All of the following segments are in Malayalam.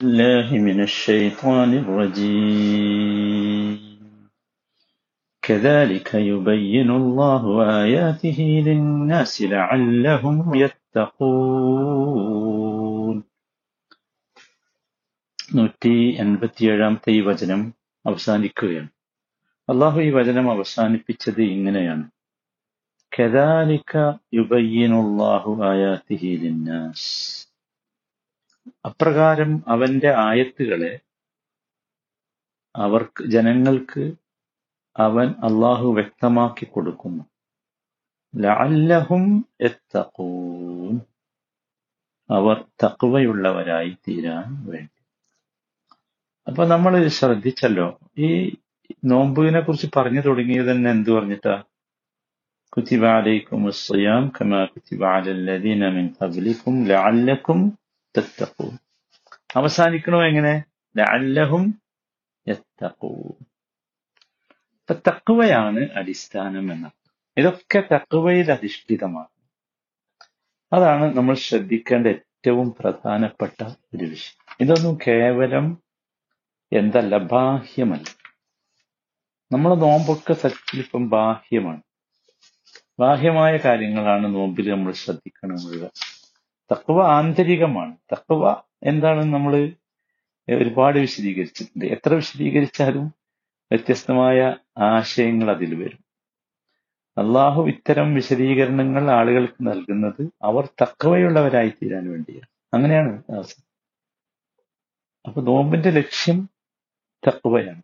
الله من الشيطان الرجيم كذلك يبين الله آياته للناس لعلهم يتقون നൂറ്റി എൺപത്തിയേഴാമത്തെ ഈ വചനം അവസാനിക്കുകയാണ് അള്ളാഹു ഈ വചനം അവസാനിപ്പിച്ചത് ഇങ്ങനെയാണ് കദാലിക യുബയ്യനുല്ലാഹു ആയാത്തിഹി ലിന്നാസ് അപ്രകാരം അവന്റെ ആയത്തുകളെ അവർക്ക് ജനങ്ങൾക്ക് അവൻ അള്ളാഹു വ്യക്തമാക്കി കൊടുക്കുന്നു. ലഅല്ലഹും എത്തൂൻ അവർ തക്കവയുള്ളവരായി തീരാൻ വേണ്ടി. അപ്പൊ നമ്മൾ ശ്രദ്ധിച്ചല്ലോ. ഈ നോമ്പുവിനെ കുറിച്ച് പറഞ്ഞു തുടങ്ങിയത് തന്നെ എന്തു പറഞ്ഞിട്ടാ? കുത്തിബ അലൈക്കും ലാല്ലക്കും അലല്ലദീന മിൻ തത്തപ്പൂ അവസാനിക്കണോ എങ്ങനെ? ലഅല്ലഹും യത്തപ്പൂ അപ്പൊ തക്കുവയാണ് അടിസ്ഥാനം എന്ന. ഇതൊക്കെ തക്കുവയിൽ അധിഷ്ഠിതമാണ്. അതാണ് നമ്മൾ ശ്രദ്ധിക്കേണ്ട ഏറ്റവും പ്രധാനപ്പെട്ട ഒരു വിഷയം. ഇതൊന്നും കേവലം എന്തല്ല ബാഹ്യമല്ല. നമ്മളെ നോമ്പൊക്കെ സച്ചിലിപ്പം ബാഹ്യമാണ്. ബാഹ്യമായ കാര്യങ്ങളാണ് നോമ്പിൽ നമ്മൾ ശ്രദ്ധിക്കണം തക്വ ആന്തരികമാണ്. തക്വ എന്താണ് നമ്മൾ ഒരുപാട് വിശദീകരിച്ചിട്ടുണ്ട്. എത്ര വിശദീകരിച്ചാലും വ്യത്യസ്തമായ ആശയങ്ങൾ അതിൽ വരും. അള്ളാഹു ഇത്തരം വിശദീകരണങ്ങൾ ആളുകൾക്ക് നൽകുന്നത് അവർ തക്കവയുള്ളവരായി തീരാൻ വേണ്ടിയാണ്. അങ്ങനെയാണ് അപ്പൊ നോമ്പിന്റെ ലക്ഷ്യം തക്കവയാണ്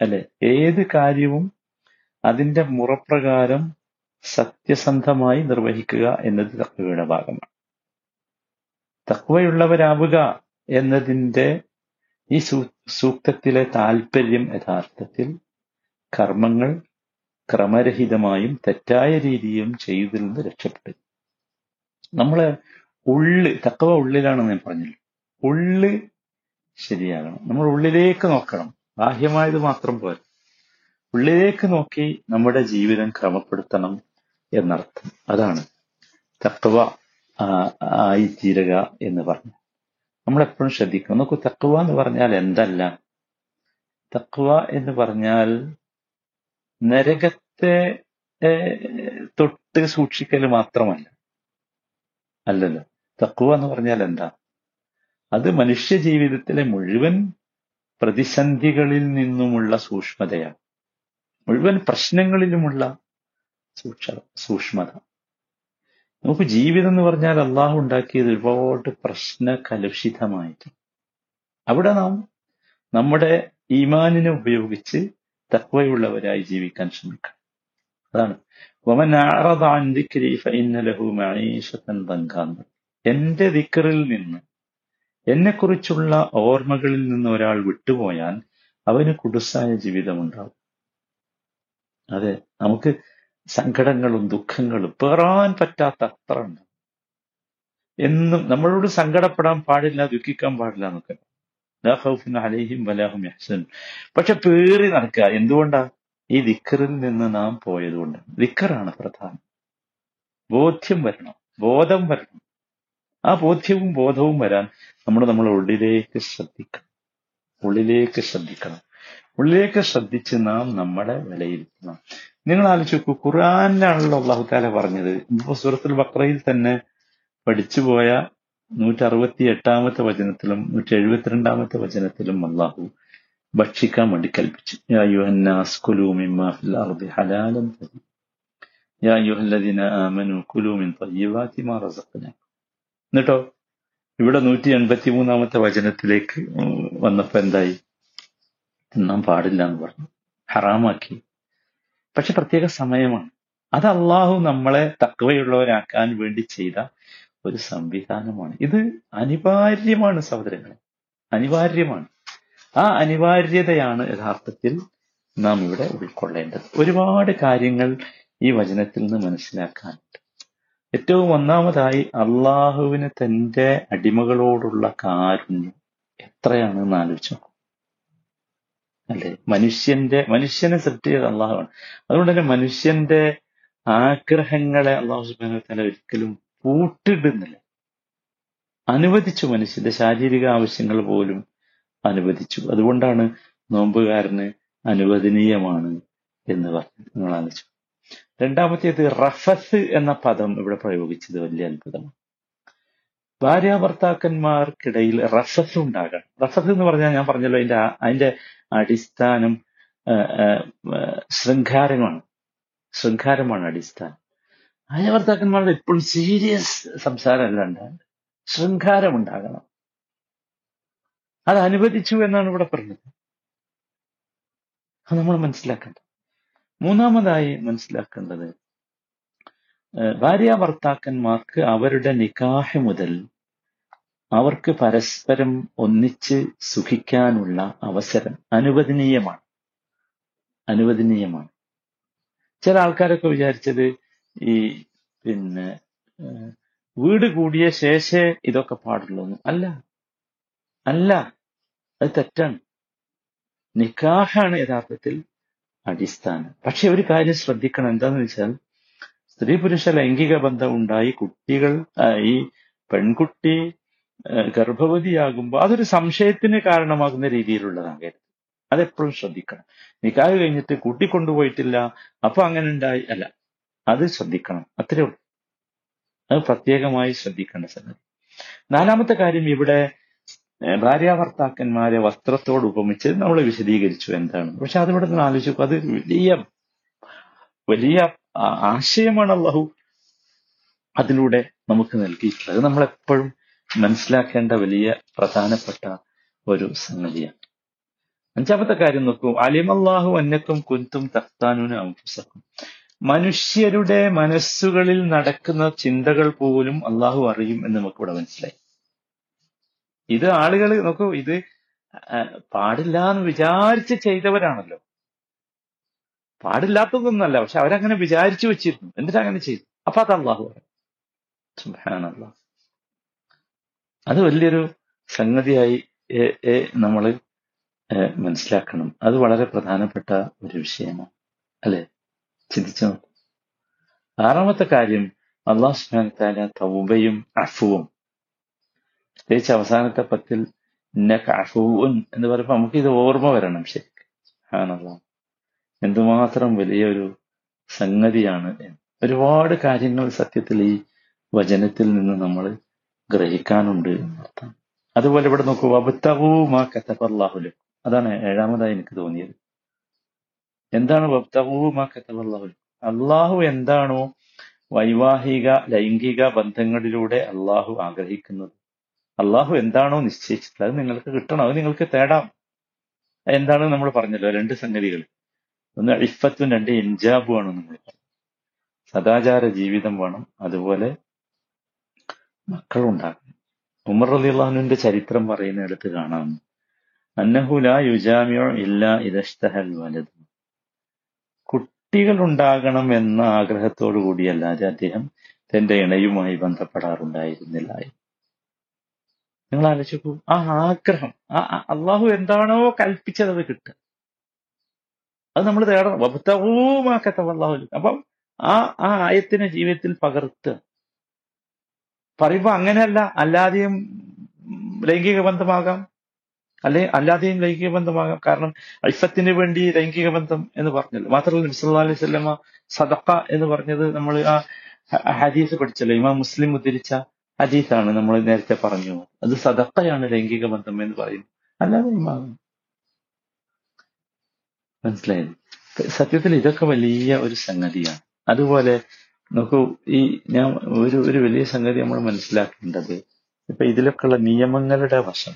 അല്ലെ? ഏത് കാര്യവും അതിന്റെ മുറപ്രകാരം സത്യസന്ധമായി നിർവഹിക്കുക എന്നത് തക്കവയുടെ ഭാഗമാണ്. തക്വയുള്ളവരാവുക എന്നതിന്റെ ഈ സൂക്തത്തിലെ താല്പര്യം യഥാർത്ഥത്തിൽ കർമ്മങ്ങൾ ക്രമരഹിതമായും തെറ്റായ രീതിയും ചെയ്തിൽ നിന്ന് രക്ഷപ്പെടും നമ്മളെ ഉള്ള് തക്കവ ഉള്ളിലാണെന്ന് ഞാൻ പറഞ്ഞില്ല? ഉള്ള് ശരിയാകണം. നമ്മൾ ഉള്ളിലേക്ക് നോക്കണം. ബാഹ്യമായത് മാത്രം പോരാ. ഉള്ളിലേക്ക് നോക്കി നമ്മുടെ ജീവിതം ക്രമപ്പെടുത്തണം എന്നർത്ഥം. അതാണ് തക്കവ ആയിത്തീരുക എന്ന് പറഞ്ഞു. നമ്മൾ എപ്പോഴും ശ്രദ്ധിക്കണം. നോക്കൂ തക്കുവ എന്ന് പറഞ്ഞാൽ എന്തല്ല? തക്കുവ എന്ന് പറഞ്ഞാൽ നരകത്തെ തൊട്ട് സൂക്ഷിക്കൽ മാത്രമല്ല. അല്ലല്ലോ. തക്കുവ എന്ന് പറഞ്ഞാൽ എന്താ? അത് മനുഷ്യ ജീവിതത്തിലെ മുഴുവൻ പ്രതിസന്ധികളിൽ നിന്നുമുള്ള സൂക്ഷ്മതയാണ്. മുഴുവൻ പ്രശ്നങ്ങളിലുമുള്ള സൂക്ഷ സൂക്ഷ്മത. നമുക്ക് ജീവിതം എന്ന് പറഞ്ഞാൽ അള്ളാഹു ഉണ്ടാക്കിയത് ഒരുപാട് പ്രശ്ന കലുഷിതമായിട്ട്. അവിടെ നാം നമ്മുടെ ഈമാനിനെ ഉപയോഗിച്ച് തക്വയുള്ളവരായി ജീവിക്കാൻ ശ്രമിക്കണം. അതാണ്. എന്റെ ദിക്കറിൽ നിന്ന് എന്നെക്കുറിച്ചുള്ള ഓർമ്മകളിൽ നിന്ന് ഒരാൾ വിട്ടുപോയാൽ അവന് കുടുസായ ജീവിതമുണ്ടാവും. അതെ നമുക്ക് സങ്കടങ്ങളും ദുഃഖങ്ങളും പേറാൻ പറ്റാത്ത അത്ര ഉണ്ട്. എന്നും നമ്മളോട് സങ്കടപ്പെടാൻ പാടില്ല ദുഃഖിക്കാൻ പാടില്ല എന്നൊക്കെ. അലൈഹിം യഹ്സൻ പക്ഷെ പേറി നടക്കുക എന്തുകൊണ്ടാ? ഈ ദിക്കറിൽ നിന്ന് നാം പോയതുകൊണ്ട്. ദിക്കറാണ് പ്രധാനം. ബോധ്യം വരണം ബോധം വരണം. ആ ബോധ്യവും ബോധവും വരാൻ നമ്മൾ നമ്മളെ ഉള്ളിലേക്ക് ശ്രദ്ധിക്കണം. ഉള്ളിലേക്ക് ശ്രദ്ധിക്കണം. ഉള്ളിലേക്ക് ശ്രദ്ധിച്ച് നാം നമ്മളെ വിലയിരുത്തണം. നിങ്ങൾ ആലോചിച്ച് നോക്കൂ ഖുർആാനിലാണല്ലോ അള്ളാഹുത്താല പറഞ്ഞത്. ഇപ്പൊ സൂറത്തുൽ ബക്രയിൽ തന്നെ പഠിച്ചുപോയ നൂറ്റി അറുപത്തി എട്ടാമത്തെ വചനത്തിലും നൂറ്റി എഴുപത്തിരണ്ടാമത്തെ വചനത്തിലും അള്ളാഹു ഭക്ഷിക്കാൻ വേണ്ടി കൽപ്പിച്ചു. എന്നിട്ടോ ഇവിടെ നൂറ്റി എൺപത്തി മൂന്നാമത്തെ വചനത്തിലേക്ക് വന്നപ്പോ എന്തായി? തിന്നാൻ പാടില്ല എന്ന് പറഞ്ഞു. ഹറാമാക്കി. പക്ഷെ പ്രത്യേക സമയമാണ്. അത് അള്ളാഹു നമ്മളെ തക്കവയുള്ളവരാക്കാൻ വേണ്ടി ചെയ്ത ഒരു സംവിധാനമാണ്. ഇത് അനിവാര്യമാണ് സഹോദരങ്ങളെ. അനിവാര്യമാണ്. ആ അനിവാര്യതയാണ് യഥാർത്ഥത്തിൽ നാം ഇവിടെ ഉൾക്കൊള്ളേണ്ടത്. ഒരുപാട് കാര്യങ്ങൾ ഈ വചനത്തിൽ നിന്ന് മനസ്സിലാക്കാനുണ്ട്. ഏറ്റവും ഒന്നാമതായി അള്ളാഹുവിന് തന്റെ അടിമകളോടുള്ള കാരുണ്യം എത്രയാണെന്ന് ആലോചിച്ചു അല്ലെ? മനുഷ്യന്റെ മനുഷ്യനെ സൃഷ്ടിച്ചത് അള്ളാഹുവാണ്. അതുകൊണ്ട് തന്നെ മനുഷ്യന്റെ ആഗ്രഹങ്ങളെ അള്ളാഹു സുബാന ഒരിക്കലും പൂട്ടിടുന്നില്ല. അനുവദിച്ചു മനുഷ്യന്റെ ശാരീരിക ആവശ്യങ്ങൾ പോലും അനുവദിച്ചു. അതുകൊണ്ടാണ് നോമ്പുകാരന് അനുവദനീയമാണ് എന്ന് പറഞ്ഞു നിങ്ങൾ ആലോചിച്ചു. രണ്ടാമത്തേത് റഫസ് എന്ന പദം ഇവിടെ പ്രയോഗിച്ചത് വലിയ അത്ഭുതമാണ്. ഭാര്യാഭർത്താക്കന്മാർക്കിടയിൽ റസസ് ഉണ്ടാകണം റസസ് എന്ന് പറഞ്ഞാൽ ഞാൻ പറഞ്ഞല്ലോ അതിന്റെ അതിന്റെ അടിസ്ഥാനം ശൃംഖാരമാണ് ശൃംഗാരമാണ്. അടിസ്ഥാനം. ഭാര്യാഭർത്താക്കന്മാരുടെ എപ്പോഴും സീരിയസ് സംസാരമല്ല ശൃംഖാരം ഉണ്ടാകണം. അത് അനുവദിച്ചു എന്നാണ് ഇവിടെ പറഞ്ഞത്. അത് നമ്മൾ മനസ്സിലാക്കേണ്ടത്. മൂന്നാമതായി മനസ്സിലാക്കേണ്ടത് ഭാര്യ ഭർത്താക്കന്മാർക്ക് അവരുടെ നിക്കാഹ് മുതൽ അവർക്ക് പരസ്പരം ഒന്നിച്ച് സുഖിക്കാനുള്ള അവസരം അനുവദനീയമാണ്. അനുവദനീയമാണ്. ചില ആൾക്കാരൊക്കെ വിചാരിച്ചത് ഈ പിന്നെ വീട് കൂടിയ ശേഷേ ഇതൊക്കെ പാടുള്ളൂ അല്ല. അല്ല. അത് തെറ്റാണ്. നിക്കാഹാണ് യഥാർത്ഥത്തിൽ അടിസ്ഥാനം. പക്ഷെ ഒരു കാര്യം ശ്രദ്ധിക്കണം. എന്താന്ന് വെച്ചാൽ സ്ത്രീ പുരുഷ ലൈംഗിക ബന്ധം ഉണ്ടായി കുട്ടികൾ ഈ പെൺകുട്ടി ഗർഭവതിയാകുമ്പോൾ അതൊരു സംശയത്തിന് കാരണമാകുന്ന രീതിയിലുള്ളതാകരുത് അതെപ്പോഴും ശ്രദ്ധിക്കണം. നിക്കാഹ് കഴിഞ്ഞിട്ട് കൂട്ടിക്കൊണ്ടുപോയിട്ടില്ല അപ്പൊ അങ്ങനെ ഉണ്ടായി അല്ല. അത് ശ്രദ്ധിക്കണം. അത്രേ ഉള്ളൂ. അത് പ്രത്യേകമായി ശ്രദ്ധിക്കേണ്ട സംഗതി. നാലാമത്തെ കാര്യം ഇവിടെ ഏഹ് ഭാര്യാഭർത്താക്കന്മാരെ വസ്ത്രത്തോട് ഉപമിച്ച് നമ്മൾ വിശദീകരിച്ചു എന്താണ്. പക്ഷെ അതിവിടെ നിന്ന് ആലോചിച്ചു അത് വലിയ വലിയ ആശയമാണ് അള്ളാഹു അതിലൂടെ നമുക്ക് നൽകിയിട്ടുള്ളത്. നമ്മൾ എപ്പോഴും മനസ്സിലാക്കേണ്ട വലിയ പ്രധാനപ്പെട്ട ഒരു സംഗതിയാണ്. അഞ്ചാമത്തെ കാര്യം നോക്കൂ. അലിമല്ലാഹു അന്നക്കും കുന്തും തഖ്താനുന അംഫുസക്കും മനുഷ്യരുടെ മനസ്സുകളിൽ നടക്കുന്ന ചിന്തകൾ പോലും അള്ളാഹു അറിയും എന്ന് നമുക്ക് ഇവിടെ മനസ്സിലായി. ഇത് ആളുകൾ നോക്കൂ ഇത് പാടില്ല എന്ന് വിചാരിച്ച് ചെയ്തവരാണല്ലോ. പാടില്ലാത്തതൊന്നല്ല പക്ഷെ അവരങ്ങനെ വിചാരിച്ചു വെച്ചിരുന്നു. എന്നിട്ട് അങ്ങനെ ചെയ്തു അപ്പൊ അത് അള്ളാഹു അത് വലിയൊരു സംഗതിയായി നമ്മൾ മനസ്സിലാക്കണം. അത് വളരെ പ്രധാനപ്പെട്ട ഒരു വിഷയമാണ്. അല്ലെ? ചിന്തിച്ചു ആറാമത്തെ കാര്യം അള്ളാഹു സുബാന താല തൗബയും അഫുവും. പ്രത്യേകിച്ച് അവസാനത്തെ പത്തിൽ അഫുവുൻ എന്ന് പറയുമ്പോൾ നമുക്ക് ഇത് ഓർമ്മ വരണം ശരിക്കും. ആണല്ലോ എന്തുമാത്രം വലിയൊരു സംഗതിയാണ്. ഒരുപാട് കാര്യങ്ങൾ സത്യത്തിൽ ഈ വചനത്തിൽ നിന്ന് നമ്മൾ ഗ്രഹിക്കാനുണ്ട്. എന്നർത്ഥം അതുപോലെ ഇവിടെ നോക്കൂ വബത്തവൂ മാ കത്തബല്ലാഹുൽ അതാണ് ഏഴാമതായി എനിക്ക് തോന്നിയത്. എന്താണ് വബ്തവൂ മാ കത്തബല്ലാഹുൽ അള്ളാഹു എന്താണോ വൈവാഹിക ലൈംഗിക ബന്ധങ്ങളിലൂടെ അള്ളാഹു ആഗ്രഹിക്കുന്നത്. അള്ളാഹു എന്താണോ നിശ്ചയിച്ചിട്ടുള്ളത് അത് നിങ്ങൾക്ക് കിട്ടണം അത് നിങ്ങൾക്ക് തേടാം. എന്താണ് നമ്മൾ പറഞ്ഞല്ലോ രണ്ട് സംഗതികൾ. ഒന്ന് ഇഫത്തും രണ്ട് എൻജാബുമാണ് നമ്മൾ സദാചാര ജീവിതം വേണം. അതുപോലെ മക്കളുണ്ടാകണം ഉമർ അലി ചരിത്രം പറയുന്നിടത്ത് കാണാം. ലാ യുജാമിയോ ഇല്ല ഇതഷ്ടഹൽ വലത് കുട്ടികൾ ഉണ്ടാകണം എന്ന ആഗ്രഹത്തോടു കൂടിയല്ലാതെ അദ്ദേഹം തന്റെ ഇണയുമായി ബന്ധപ്പെടാറുണ്ടായിരുന്നില്ല. നിങ്ങൾ ആലോചിക്കൂ ആ ആഗ്രഹം ആ അള്ളാഹു എന്താണോ കൽപ്പിച്ചത് അത് കിട്ടുക. അത് നമ്മൾ തേടണം. അള്ളാഹു അപ്പം ആ ആ ആയത്തിനെ ജീവിതത്തിൽ പകർത്തുക. പറയുമ്പോ അങ്ങനെയല്ല അല്ലാതെയും ലൈംഗിക ബന്ധമാകാം. അല്ലെ അല്ലാതെയും ലൈംഗിക ബന്ധമാകാം. കാരണം ഐഫത്തിന് വേണ്ടി ലൈംഗിക ബന്ധം എന്ന് പറഞ്ഞല്ലോ മാത്രമല്ല നബിസല്ലാ അലൈഹി സ്വല്ലമ സദക്ക എന്ന് പറഞ്ഞത് നമ്മൾ ആ ഹദീസ് പഠിച്ചല്ലോ. ഇമാം മുസ്ലിം ഉദ്ധരിച്ച ഹദീസാണ് നമ്മൾ നേരത്തെ പറഞ്ഞു. അത് സദക്കയാണ് ലൈംഗിക ബന്ധം എന്ന് പറയുന്നു അല്ലാതെ ഇമാം മനസ്സിലായത് സത്യത്തിൽ ഇതൊക്കെ വലിയ ഒരു സംഗതിയാണ്. അതുപോലെ നോക്കൂ ഈ ഞാൻ ഒരു ഒരു വലിയ സംഗതി നമ്മൾ മനസ്സിലാക്കേണ്ടത്. ഇപ്പൊ ഇതിലൊക്കെയുള്ള നിയമങ്ങളുടെ വശം.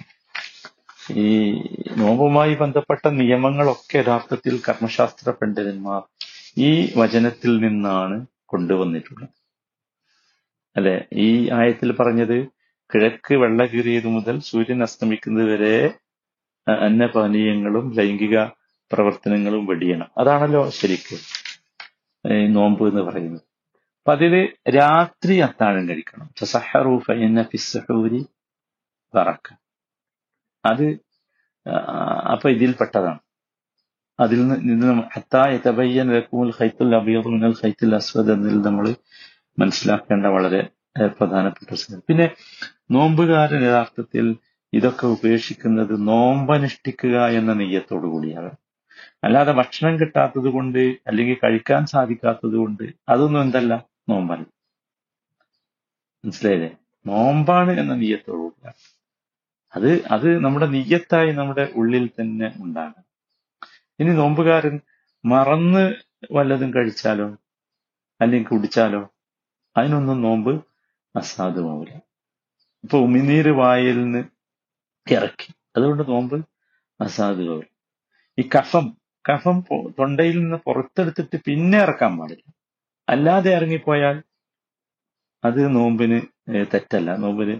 ഈ നോമ്പുമായി ബന്ധപ്പെട്ട നിയമങ്ങളൊക്കെ യഥാർത്ഥത്തിൽ കർമ്മശാസ്ത്ര പണ്ഡിതന്മാർ ഈ വചനത്തിൽ നിന്നാണ് കൊണ്ടുവന്നിട്ടുള്ളത്. അല്ലെ? ഈ ആയത്തിൽ പറഞ്ഞത് കിഴക്ക് വെള്ള കീറിയത് മുതൽ സൂര്യൻ അസ്തമിക്കുന്നത് വരെ അന്നപാനീയങ്ങളും ലൈംഗിക പ്രവർത്തനങ്ങളും വെടിയണം. അതാണല്ലോ ശരിക്കും നോമ്പ് എന്ന് പറയുന്നത്. അതിൽ രാത്രി അത്താഴം കഴിക്കണം. സഹറൂഫ എന്ന ഫിസ്സഹൂരി ബറക്ക. അത് അപ്പൊ ഇതിൽപ്പെട്ടതാണ്. അതിൽ നിന്ന് നിന്ന് നമ്മ- ഹത്താ യതബയ്യൻ ലക്കുമുൽ ഖൈത്തുൽ അബിയദ് ഖൈത്തുൽ അസ്വദ് എന്നതിൽ നമ്മൾ മനസ്സിലാക്കേണ്ട വളരെ പ്രധാനപ്പെട്ട സംഗതി. പിന്നെ നോമ്പുകാരൻ യഥാർത്ഥത്തിൽ ഇതൊക്കെ ഉപേക്ഷിക്കുന്നത് നോമ്പനുഷ്ഠിക്കുക എന്ന നെയ്യത്തോടു കൂടിയാണ്. അല്ലാതെ ഭക്ഷണം കിട്ടാത്തത് കൊണ്ട് അല്ലെങ്കിൽ കഴിക്കാൻ സാധിക്കാത്തത് കൊണ്ട് അതൊന്നും എന്തല്ല. നോമ്പല്ല മനസ്സിലായില്ലേ? നോമ്പാണ് എന്ന നീയത്തോടുകൂടിയ അത് അത് നമ്മുടെ നീയത്തായി നമ്മുടെ ഉള്ളിൽ തന്നെ ഉണ്ടാകണം. ഇനി നോമ്പുകാരൻ മറന്ന് വല്ലതും കഴിച്ചാലോ? അല്ലെങ്കിൽ കുടിച്ചാലോ? അതിനൊന്നും നോമ്പ് അസാധുമാവില്ല ഇപ്പൊ ഉമിനീര് വായിൽ നിന്ന് ഇറക്കി. അതുകൊണ്ട് നോമ്പ് അസാധുവാവില്ല. ഈ കഫം കഫം തൊണ്ടയിൽ നിന്ന് പുറത്തെടുത്തിട്ട് പിന്നെ ഇറക്കാൻ പാടില്ല. അല്ലാതെ ഇറങ്ങിപ്പോയാൽ അത് നോമ്പിന് തെറ്റല്ല. നോമ്പിന്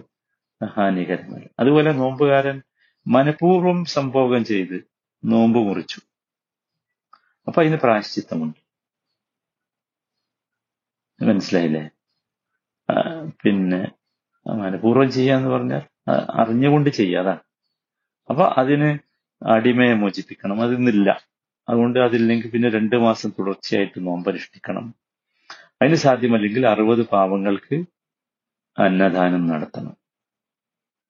ഹാനികരമല്ല. അതുപോലെ നോമ്പുകാരൻ മനഃപൂർവം സംഭോഗം ചെയ്ത് നോമ്പ് മുറിച്ചു. അപ്പൊ അതിന് പ്രായശ്ചിത്തമുണ്ട്. മനസ്സിലായില്ലേ? പിന്നെ മനഃപൂർവം ചെയ്യാന്ന് പറഞ്ഞാൽ അറിഞ്ഞുകൊണ്ട് ചെയ്യാതാണ് അപ്പൊ അതിന് അടിമയെ മോചിപ്പിക്കണം. അതിന്നില്ല. അതുകൊണ്ട് അതില്ലെങ്കിൽ പിന്നെ രണ്ട് മാസം തുടർച്ചയായിട്ട് നോമ്പനുഷ്ഠിക്കണം. അതിന് സാധ്യമല്ലെങ്കിൽ അറുപത് പാവങ്ങൾക്ക് അന്നദാനം നടത്തണം.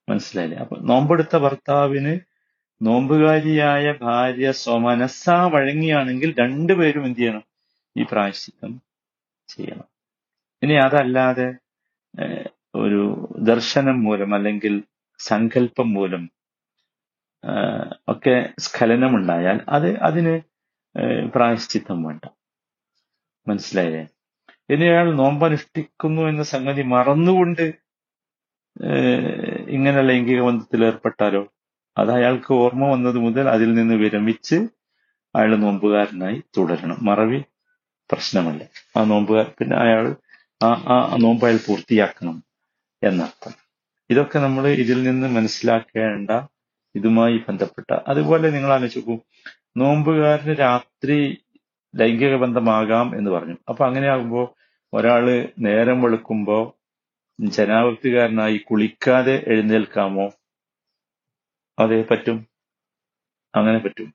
മനസ്സിലായില്ലേ? അപ്പൊ നോമ്പെടുത്ത ഭർത്താവിന് നോമ്പുകാരിയായ ഭാര്യ സ്വമനസ്സാ വഴങ്ങിയാണെങ്കിൽ രണ്ടുപേരും എന്ത് ചെയ്യണം? ഈ പ്രായശ്ചിത്തം ചെയ്യണം. ഇനി അതല്ലാതെ ഒരു ദർശനം മൂലം അല്ലെങ്കിൽ സങ്കല്പം മൂലം ഒക്കെ സ്ഖലനമുണ്ടായാൽ അത് അതിന് പ്രായശ്ചിത്തം വേണ്ട. മനസ്സിലായില്ലേ? ഇനി അയാൾ നോമ്പനുഷ്ഠിക്കുന്നു എന്ന സംഗതി മറന്നുകൊണ്ട് ഇങ്ങനെ ലൈംഗിക ബന്ധത്തിൽ ഏർപ്പെട്ടാലോ? അത് അയാൾക്ക് ഓർമ്മ വന്നത് മുതൽ അതിൽ നിന്ന് വിരമിച്ച് അയാൾ നോമ്പുകാരനായി തുടരണം. മറവി പ്രശ്നമല്ല. ആ നോമ്പുകാർ പിന്നെ അയാൾ ആ ആ നോമ്പ് അയാൾ പൂർത്തിയാക്കണം എന്നർത്ഥം. ഇതൊക്കെ നമ്മൾ ഇതിൽ നിന്ന് മനസ്സിലാക്കേണ്ട ഇതുമായി ബന്ധപ്പെട്ട. അതുപോലെ നിങ്ങൾ ആലോചിക്കൂ. നോമ്പുകാരന് രാത്രി ലൈംഗിക ബന്ധമാകാം എന്ന് പറഞ്ഞു. അപ്പൊ അങ്ങനെയാകുമ്പോ ഒരാൾ നേരം വെളുക്കുമ്പോ ജനാവൃത്തികാരനായി കുളിക്കാതെ എഴുന്നേൽക്കാമോ? അതെ പറ്റും? അങ്ങനെ പറ്റും.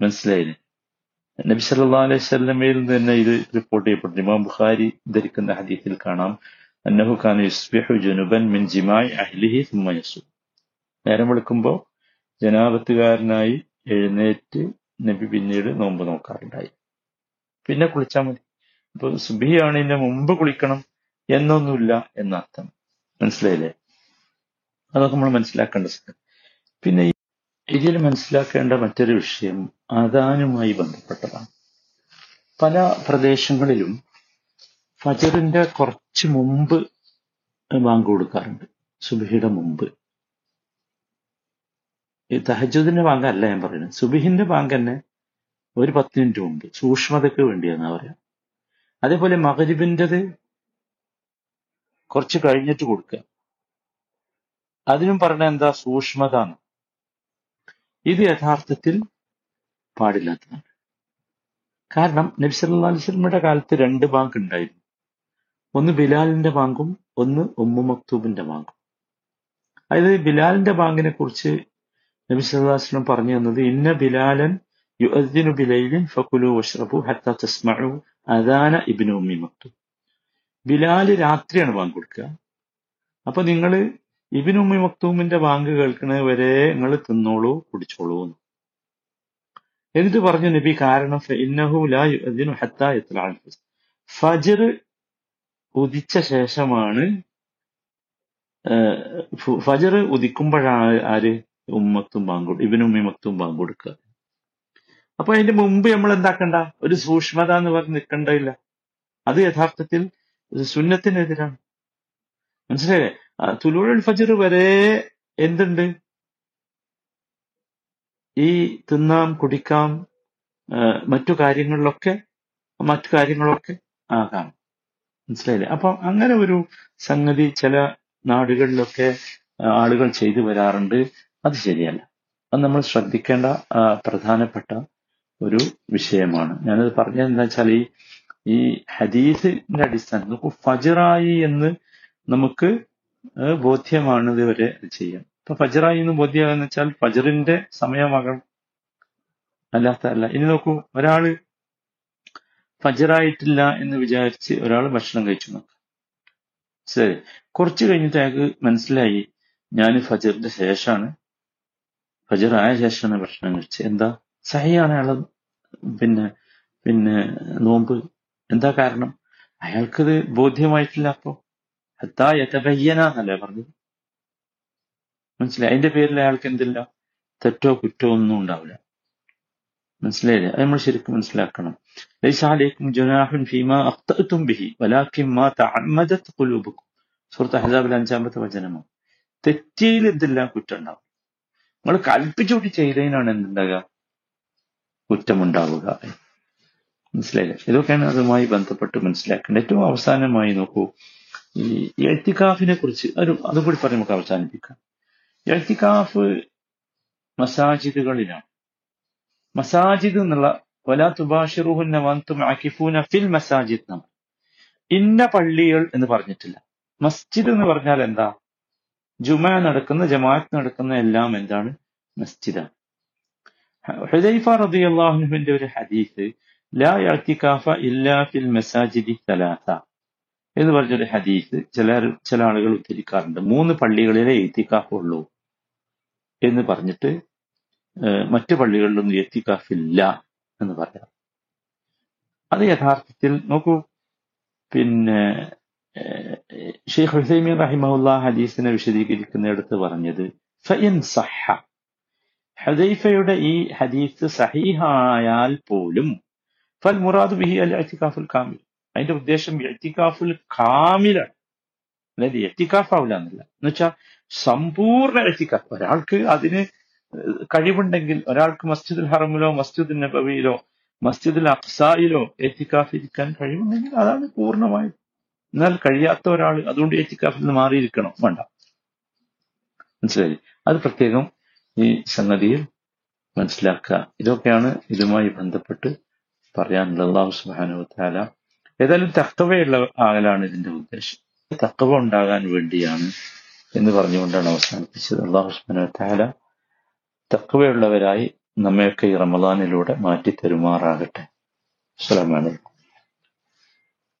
മനസ്സിലായില്ലേ? നബി സല്ലാ അലൈഹി വസല്ലമയിൽ നിന്ന് തന്നെ ഇത് റിപ്പോർട്ട് ചെയ്യപ്പെട്ടു ഇമാം ബുഖാരി ധരിക്കുന്ന ഹദീസിൽ കാണാം. അന്നഹു ഖാൻ യുസ്ബിഹു ജുനുബൻ മിൻ ജിമായി അഹ്ലിഹി സുമ്മ യസു നേരം വെളുക്കുമ്പോൾ ജനാപത്തുകാരനായി എഴുന്നേറ്റ് നബി പിന്നീട് നോമ്പ് നോക്കാറുണ്ടായി. പിന്നെ കുളിച്ചാൽ മതി. അപ്പൊ സുബിയാണിന്റെ മുമ്പ് കുളിക്കണം എന്നൊന്നുമില്ല എന്നർത്ഥം. മനസ്സിലായില്ലേ? അതൊക്കെ നമ്മൾ മനസ്സിലാക്കേണ്ട സ്ഥലം പിന്നെ ഇതിൽ മനസ്സിലാക്കേണ്ട മറ്റൊരു വിഷയം അദാനുമായി ബന്ധപ്പെട്ടതാണ്. പല പ്രദേശങ്ങളിലും ഫജറിന്റെ കുറച്ച് മുമ്പ് ബാങ്ക് കൊടുക്കാറുണ്ട്. സുബിയുടെ മുമ്പ്. ഈ തഹജുദിന്റെ ബാങ്ക് അല്ല ഞാൻ പറയുന്നത് സുബിഹിന്റെ ബാങ്ക് തന്നെ ഒരു പത്ത് മിനിറ്റ് മുമ്പ് സൂക്ഷ്മതയ്ക്ക് വേണ്ടിയാണ് പറയാം അതേപോലെ മകരിബിന്റെത് കുറച്ച് കഴിഞ്ഞിട്ട് കൊടുക്കുക അതിനും പറഞ്ഞ എന്താ? സൂക്ഷ്മത. ഇത് യഥാർത്ഥത്തിൽ പാടില്ലാത്തതാണ്. കാരണം നബി അലിസ്ലമിയുടെ കാലത്ത് രണ്ട് ബാങ്ക് ഉണ്ടായിരുന്നു. ഒന്ന് ബിലാലിന്റെ ബാങ്കും ഒന്ന് ഉമ്മു മക്തൂബിന്റെ ബാങ്കും. അതായത് ബിലാലിന്റെ ബാങ്കിനെ കുറിച്ച് നബി വസല്ലം പറഞ്ഞു തന്നത് ഇന്ന ബിലാലൻ യുഅദ്ദിനു ബിലൈലിൻ ഫകുലു വഷ്റബു ഹത്താ തസ്മഉ അദാന ഇബ്നു ഉമ്മി ബിലാൽ രാത്രിയാണ് ബാങ്ക് കൊടുക്കുക. അപ്പൊ നിങ്ങൾ ഇബിനുമ്മി മക്തൂമിന്റെ വാങ്ക് കേൾക്കുന്നത് വരെ നിങ്ങൾ തിന്നോളൂ കുടിച്ചോളൂ എന്ന്. എന്നിട്ട് പറഞ്ഞു നബി കാരണം ഫജർ ഉദിച്ച ശേഷമാണ് ഫജ്ർ ഉദിക്കുമ്പോഴാണ് ആര്? ഉമ്മത്തും ബാങ്ക് ഇവനും ഉമ്മി മക്തും കൊടുക്കുക. അപ്പൊ അതിന്റെ മുമ്പ് നമ്മൾ എന്താക്കണ്ട? ഒരു സൂക്ഷ്മത എന്ന് പറഞ്ഞ് നിൽക്കണ്ടില്ല അത് യഥാർത്ഥത്തിൽ സുന്നത്തിനെതിരാണ്. മനസ്സിലായില്ലേ? തുലൂഴൽ ഫജ്ർ വരെ എന്തുണ്ട്? ഈ തിന്നാം കുടിക്കാം മറ്റു കാര്യങ്ങളിലൊക്കെ മറ്റു കാര്യങ്ങളൊക്കെ ആകാം മനസ്സിലായില്ലേ? അപ്പൊ അങ്ങനെ ഒരു സംഗതി ചില നാടുകളിലൊക്കെ ആളുകൾ ചെയ്തു വരാറുണ്ട്. അത് ശരിയല്ല. അത് നമ്മൾ ശ്രദ്ധിക്കേണ്ട പ്രധാനപ്പെട്ട ഒരു വിഷയമാണ്. ഞാനത് പറഞ്ഞത് എന്താ വെച്ചാൽ ഈ ഈ ഹദീസിന്റെ അടിസ്ഥാനം നമുക്ക് ഫജറായി എന്ന് നമുക്ക് ബോധ്യമാണ് ഇതുവരെ ചെയ്യാം ഇപ്പൊ ഫജറായി എന്ന് ബോധ്യമാകുന്ന വെച്ചാൽ ഫജറിന്റെ സമയമാകണം. അല്ലാത്ത അല്ല. ഇനി നോക്കൂ ഒരാൾ ഫജറായിട്ടില്ല എന്ന് വിചാരിച്ച് ഒരാൾ ഭക്ഷണം കഴിച്ചു നോക്കാം. ശരി. കുറച്ച് കഴിഞ്ഞിട്ട് അയാൾക്ക് മനസ്സിലായി ഞാൻ ഫജറിന്റെ ശേഷമാണ് ഫജർ ആയ ശേഷമാണ് ഭക്ഷണം കഴിച്ചത്. എന്താ? സഹിയാണ് അയാൾ പിന്നെ പിന്നെ നോമ്പ്. എന്താ കാരണം? അയാൾക്കത് ബോധ്യമായിട്ടില്ല അപ്പോ? ഹത്താ യതബയ്യന എന്നല്ലേ പറഞ്ഞത്? മനസ്സിലായി? അതിന്റെ പേരിൽ അയാൾക്ക് എന്തില്ല? തെറ്റോ കുറ്റോ ഒന്നും ഉണ്ടാവില്ല. മനസ്സിലായില്ലേ? അത് നമ്മൾ ശരിക്കും മനസ്സിലാക്കണം. ലൈസാലേക്കും ജുനാഹുൻ ഫീമാ അഖ്തഅതും ബിഹി വലാകിൻ മാ തഅമ്മദത് ഖുലൂബുക്കും. സൂറത്ത് അഹ്സാബിൽ അഞ്ചാമത്തെ വചനമാണ്. തെറ്റിയിൽ എന്തെല്ലാം കുറ്റം ഉണ്ടാവും? നിങ്ങൾ കൽപ്പിച്ചുകൂട്ടി ചെയ്തതിനാണ് എന്തുണ്ടാകുക? കുറ്റമുണ്ടാവുക. മനസ്സിലായില്ലേ? ഇതൊക്കെയാണ് അതുമായി ബന്ധപ്പെട്ട് മനസ്സിലാക്കേണ്ടത്. ഏറ്റവും അവസാനമായി നോക്കൂ. ഈ എഴുത്തിക്കാഫിനെ കുറിച്ച് ഒരു അതുകൂടി പറഞ്ഞ് നമുക്ക് അവസാനിപ്പിക്കാം. എഴുത്തിക്കാഫ് മസാജിദുകളിലാണ്. മസാജിദ് എന്നുള്ള വലാ തുബാഷിറുഹുന്ന വന്തും ആക്കിഫൂന ഫിൽ മസാജിദ് ഇന്ന പള്ളികൾ എന്ന് പറഞ്ഞിട്ടില്ല. മസ്ജിദ് എന്ന് പറഞ്ഞാൽ എന്താ? ജുമ നടക്കുന്ന ജമാഅത്ത് നടക്കുന്ന എല്ലാം എന്താണ്? മസ്ജിദാണ്. ഹുദൈഫ റളിയല്ലാഹുവിന്റെ ഒരു ഹദീസ് ലാ യഅ്തികാഫ ഇല്ലാ ഫിൽ മസാജിദി സലാസ എന്ന് പറഞ്ഞൊരു ഹദീസ് ചില ചില ആളുകൾ ഉദ്ധരിക്കാറുണ്ട്. മൂന്ന് പള്ളികളിലെ എത്തിക്കാഫ് ഉള്ളൂ എന്ന് പറഞ്ഞിട്ട് മറ്റു പള്ളികളിലൊന്നും എത്തിക്കാഫില്ല എന്ന് പറയാം. അത് യഥാർത്ഥത്തിൽ നോക്കൂ. പിന്നെ ഷെയ്ഖ് ഹുസൈമീൻ റഹിമഹുല്ല ഹദീസിനെ വിശദീകരിക്കുന്നിടത്ത് പറഞ്ഞത് ഫയൻ സഹ. ഹദൈഫയുടെ ഈ ഹദീസ് സഹീഹായാൽ പോലും ഫൽ മുറാദ് ബിഹി അൽ ഇഅ്തികാഫുൽ കാമിൽ. അതിന്റെ ഉദ്ദേശം ഇഅ്തികാഫുൽ കാമിലാണ്. അതായത് ഇഅ്തികാഫ് ആവില്ല എന്നല്ല എന്നുവെച്ചാൽ സമ്പൂർണ ഇഅ്തികാഫ് ഒരാൾക്ക് അതിന് കഴിവുണ്ടെങ്കിൽ ഒരാൾക്ക് മസ്ജിദുൽ ഹറമിലോ മസ്ജിദുൽ നബവിയിലോ മസ്ജിദുൽ അഖ്സായിലോ എത്തിക്കാഫ് ഇരിക്കാൻ കഴിവുണ്ടെങ്കിൽ അതാണ് പൂർണമായും എന്നാൽ കഴിയാത്ത ഒരാൾ അതുകൊണ്ട് എത്തിക്കാഫിൽ നിന്ന് മാറിയിരിക്കണം. വേണ്ട. മനസ്സിലായി? അത് പ്രത്യേകം ഈ സംഗതിയിൽ മനസ്സിലാക്കുക. ഇതൊക്കെയാണ് ഇതുമായി ബന്ധപ്പെട്ട് പറയാനുള്ളത്. അള്ളാഹു സുബ്ഹാനഹു വതആല ഏതായാലും തക്കവയുള്ള ആകലാണ് ഇതിന്റെ ഉദ്ദേശം. തക്കവ ഉണ്ടാകാൻ വേണ്ടിയാണ് എന്ന് പറഞ്ഞുകൊണ്ടാണ് അവസാനിപ്പിച്ചത്. അള്ളാഹു സുബ്ഹാനഹു വതആല തക്കവയുള്ളവരായി നമ്മയൊക്കെ ഈ റമദാനിലൂടെ മാറ്റി തരുമാറാകട്ടെ അസ്സലാമു അലൈക്കും.